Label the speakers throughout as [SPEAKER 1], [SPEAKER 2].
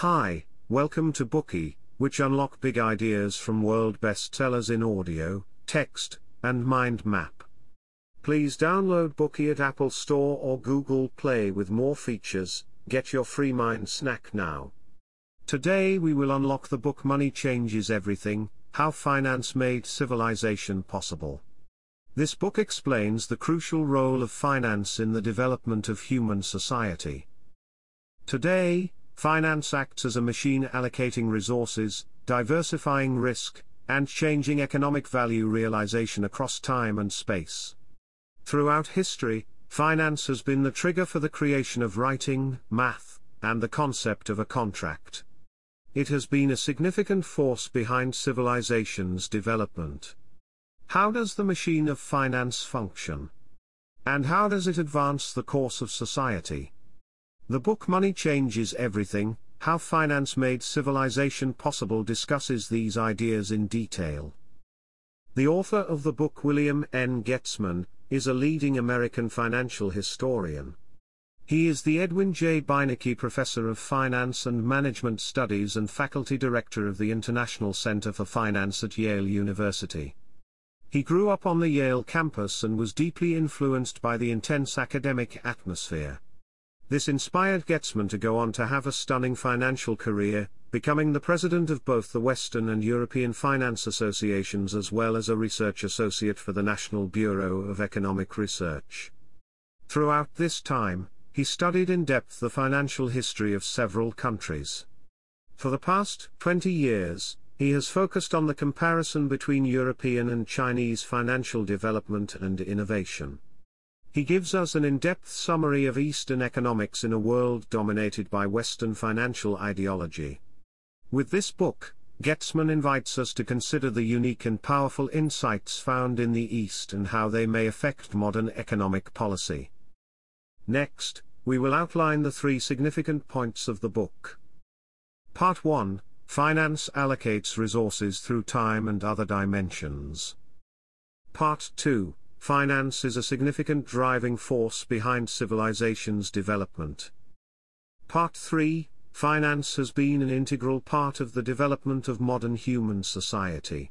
[SPEAKER 1] Hi, welcome to Bookey, which unlock big ideas from world bestsellers in audio, text, and mind map. Please download Bookey at Apple Store or Google Play with more features. Get your free mind snack now. Today we will unlock the book Money Changes Everything How Finance Made Civilization Possible. This book explains the crucial role of finance in the development of human society. Today, finance acts as a machine allocating resources, diversifying risk, and changing economic value realization across time and space. Throughout history, finance has been the trigger for the creation of writing, math, and the concept of a contract. It has been a significant force behind civilization's development. How does the machine of finance function? And how does it advance the course of society? The book Money Changes Everything How Finance Made Civilization Possible discusses these ideas in detail. The author of the book, William N. Goetzmann, is a leading American financial historian. He is the Edwin J. Beinecke Professor of Finance and Management Studies and Faculty Director of the International Center for Finance at Yale University. He grew up on the Yale campus and was deeply influenced by the intense academic atmosphere. This inspired Goetzmann to go on to have a stunning financial career, becoming the president of both the Western and European Finance Associations as well as a research associate for the National Bureau of Economic Research. Throughout this time, he studied in depth the financial history of several countries. For the past 20 years, he has focused on the comparison between European and Chinese financial development and innovation. He gives us an in-depth summary of Eastern economics in a world dominated by Western financial ideology. With this book, Goetzmann invites us to consider the unique and powerful insights found in the East and how they may affect modern economic policy. Next, we will outline the three significant points of the book. Part 1 Finance allocates resources through time and other dimensions. Part 2 Finance is a significant driving force behind civilization's development. Part 3 Finance has been an integral part of the development of modern human society.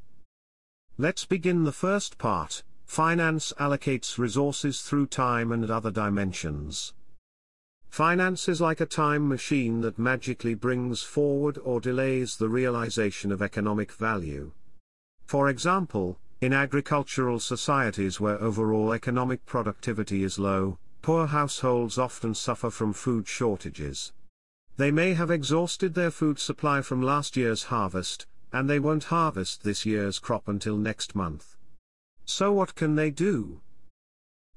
[SPEAKER 1] Let's begin the first part Finance allocates resources through time and other dimensions. Finance is like a time machine that magically brings forward or delays the realization of economic value. For example, in agricultural societies where overall economic productivity is low, poor households often suffer from food shortages. They may have exhausted their food supply from last year's harvest, and they won't harvest this year's crop until next month. So what can they do?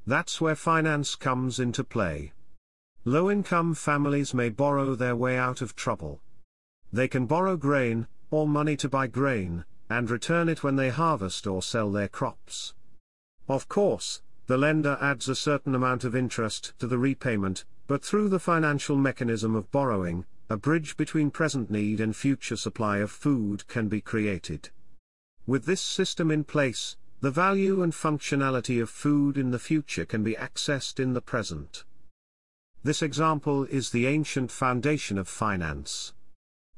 [SPEAKER 1] That's where finance comes into play. Low-income families may borrow their way out of trouble. They can borrow grain, or money to buy grain, and return it when they harvest or sell their crops. Of course, the lender adds a certain amount of interest to the repayment, but through the financial mechanism of borrowing, a bridge between present need and future supply of food can be created. With this system in place, the value and functionality of food in the future can be accessed in the present. This example is the ancient foundation of finance.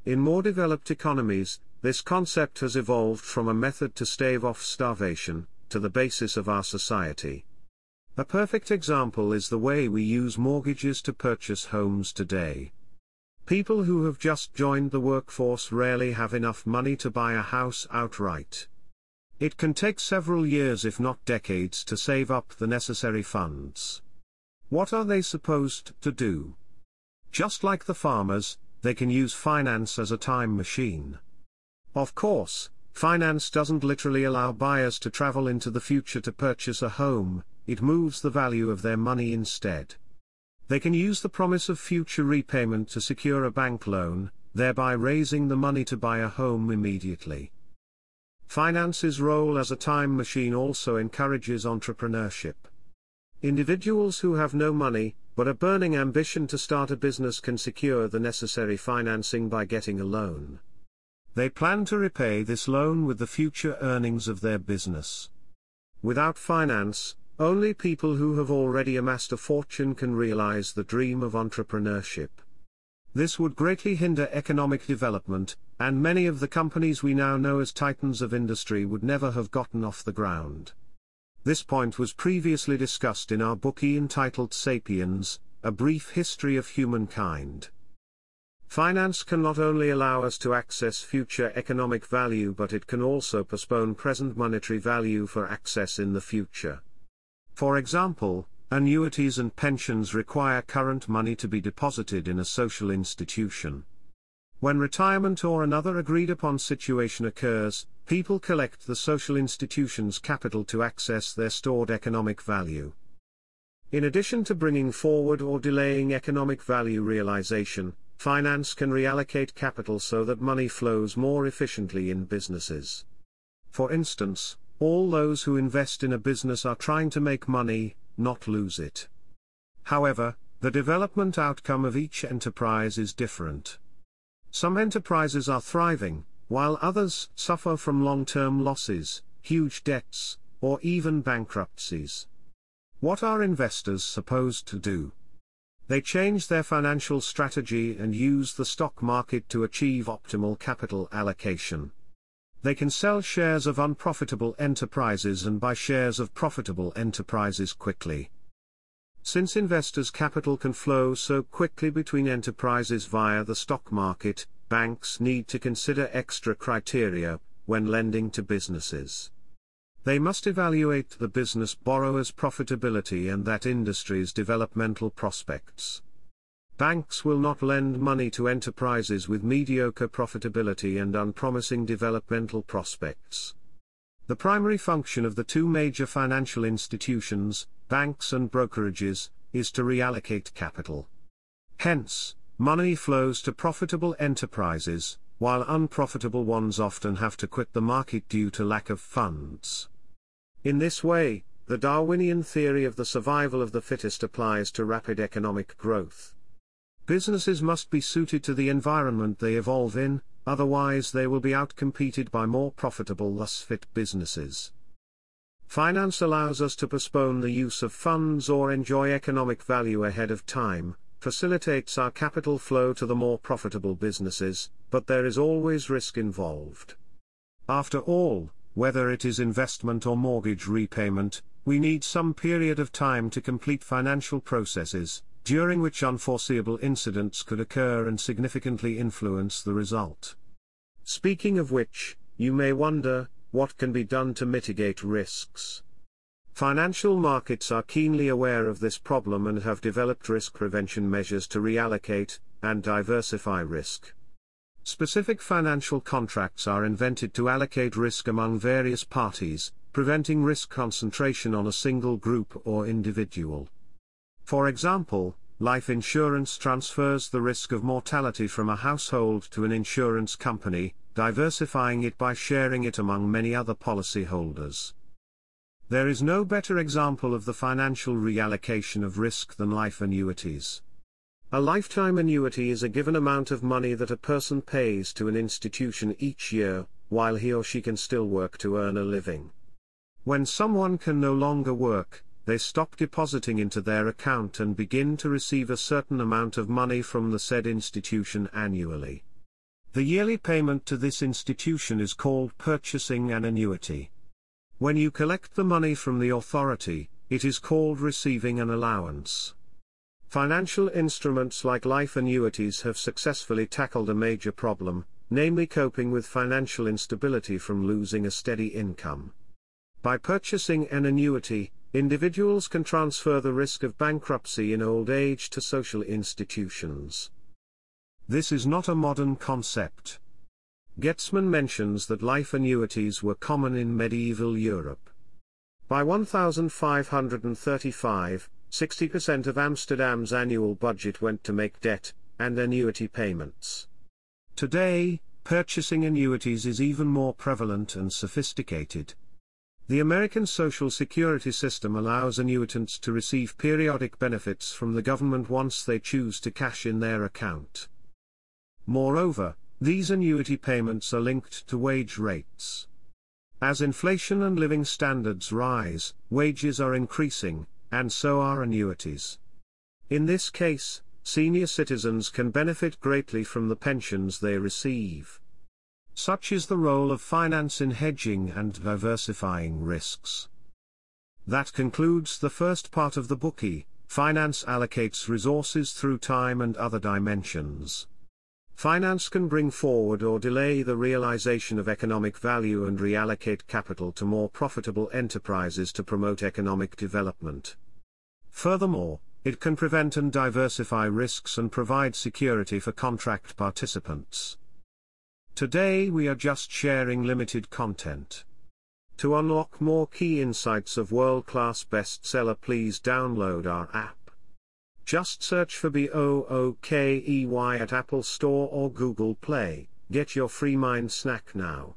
[SPEAKER 1] In more developed economies, this concept has evolved from a method to stave off starvation, to the basis of our society. A perfect example is the way we use mortgages to purchase homes today. People who have just joined the workforce rarely have enough money to buy a house outright. It can take several years if not decades to save up the necessary funds. What are they supposed to do? Just like the farmers, they can use finance as a time machine. Of course, finance doesn't literally allow buyers to travel into the future to purchase a home, it moves the value of their money instead. They can use the promise of future repayment to secure a bank loan, thereby raising the money to buy a home immediately. Finance's role as a time machine also encourages entrepreneurship. Individuals who have no money, but a burning ambition to start a business can secure the necessary financing by getting a loan. They plan to repay this loan with the future earnings of their business. Without finance, only people who have already amassed a fortune can realize the dream of entrepreneurship. This would greatly hinder economic development, and many of the companies we now know as titans of industry would never have gotten off the ground. This point was previously discussed in our bookey entitled Sapiens, A Brief History of Humankind. Finance can not only allow us to access future economic value but it can also postpone present monetary value for access in the future. For example, annuities and pensions require current money to be deposited in a social institution. When retirement or another agreed upon situation occurs, people collect the social institution's capital to access their stored economic value. In addition to bringing forward or delaying economic value realization, finance can reallocate capital so that money flows more efficiently in businesses. For instance, all those who invest in a business are trying to make money, not lose it. However, the development outcome of each enterprise is different. Some enterprises are thriving, while others suffer from long-term losses, huge debts, or even bankruptcies. What are investors supposed to do? They change their financial strategy and use the stock market to achieve optimal capital allocation. They can sell shares of unprofitable enterprises and buy shares of profitable enterprises quickly. Since investors' capital can flow so quickly between enterprises via the stock market, banks need to consider extra criteria when lending to businesses. They must evaluate the business borrower's profitability and that industry's developmental prospects. Banks will not lend money to enterprises with mediocre profitability and unpromising developmental prospects. The primary function of the two major financial institutions, banks and brokerages, is to reallocate capital. Hence, money flows to profitable enterprises, while unprofitable ones often have to quit the market due to lack of funds. In this way, the Darwinian theory of the survival of the fittest applies to rapid economic growth. Businesses must be suited to the environment they evolve in, otherwise they will be outcompeted by more profitable thus fit businesses. Finance allows us to postpone the use of funds or enjoy economic value ahead of time, facilitates our capital flow to the more profitable businesses, but there is always risk involved. After all, whether it is investment or mortgage repayment, we need some period of time to complete financial processes, during which unforeseeable incidents could occur and significantly influence the result. Speaking of which, you may wonder, what can be done to mitigate risks? Financial markets are keenly aware of this problem and have developed risk prevention measures to reallocate and diversify risk. Specific financial contracts are invented to allocate risk among various parties, preventing risk concentration on a single group or individual. For example, life insurance transfers the risk of mortality from a household to an insurance company, diversifying it by sharing it among many other policyholders. There is no better example of the financial reallocation of risk than life annuities. A lifetime annuity is a given amount of money that a person pays to an institution each year, while he or she can still work to earn a living. When someone can no longer work, they stop depositing into their account and begin to receive a certain amount of money from the said institution annually. The yearly payment to this institution is called purchasing an annuity. When you collect the money from the authority, it is called receiving an allowance. Financial instruments like life annuities have successfully tackled a major problem, namely coping with financial instability from losing a steady income. By purchasing an annuity, individuals can transfer the risk of bankruptcy in old age to social institutions. This is not a modern concept. Goetzmann mentions that life annuities were common in medieval Europe. By 1535, 60% of Amsterdam's annual budget went to make debt and annuity payments. Today, purchasing annuities is even more prevalent and sophisticated. The American Social Security system allows annuitants to receive periodic benefits from the government once they choose to cash in their account. Moreover, these annuity payments are linked to wage rates. As inflation and living standards rise, wages are increasing, and so are annuities. In this case, senior citizens can benefit greatly from the pensions they receive. Such is the role of finance in hedging and diversifying risks. That concludes the first part of the bookey. Finance allocates resources through time and other dimensions. Finance can bring forward or delay the realization of economic value and reallocate capital to more profitable enterprises to promote economic development. Furthermore, it can prevent and diversify risks and provide security for contract participants. Today we are just sharing limited content. To unlock more key insights of world-class bestseller please download our app. Just search for B-O-O-K-E-Y at Apple Store or Google Play. Get your free mind snack now.